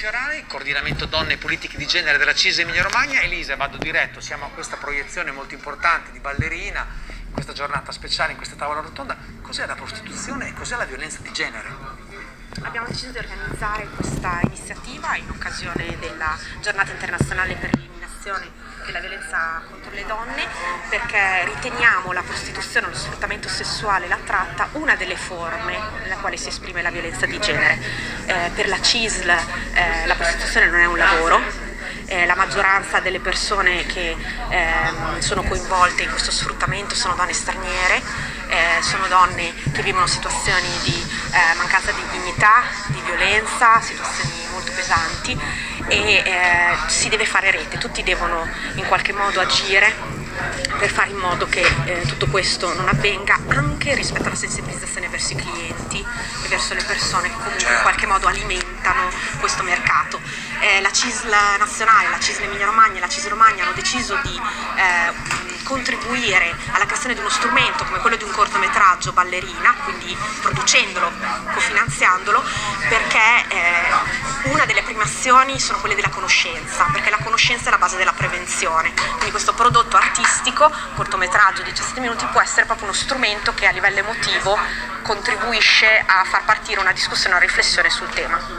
Fiorani, coordinamento donne e politiche di genere della CISE Emilia Romagna. Elisa, vado diretto, siamo a questa proiezione molto importante di ballerina, in questa giornata speciale, in questa tavola rotonda. Cos'è la prostituzione e cos'è la violenza di genere? Abbiamo deciso di organizzare questa iniziativa in occasione della giornata internazionale per l'eliminazione della violenza contro le donne perché riteniamo la prostituzione, lo sfruttamento sessuale, la tratta una delle forme nella quale si esprime la violenza di genere. Eh, per la CISL eh, la prostituzione non è un lavoro, eh, la maggioranza delle persone che eh, sono coinvolte in questo sfruttamento sono donne straniere, eh, sono donne che vivono situazioni di eh, mancanza di dignità, di violenza, situazioni molto pesanti e eh, si deve fare rete, tutti devono in qualche modo agire per fare in modo che eh, tutto questo non avvenga anche rispetto alla sensibilizzazione verso i clienti e verso le persone che comunque in Certo. qualche modo alimentano questo mercato. Eh, la CISL nazionale, la CISL Emilia Romagna e la CISL Romagna hanno deciso di eh, contribuire alla creazione di uno strumento come quello di un cortometraggio ballerina, quindi producendolo, cofinanziandolo, perché eh, una delle prime azioni sono quelle della conoscenza, perché la conoscenza è la base della prevenzione. Quindi questo prodotto artistico, cortometraggio di 17 minuti, può essere proprio uno strumento che a livello emotivo contribuisce a far partire una discussione, una riflessione sul tema.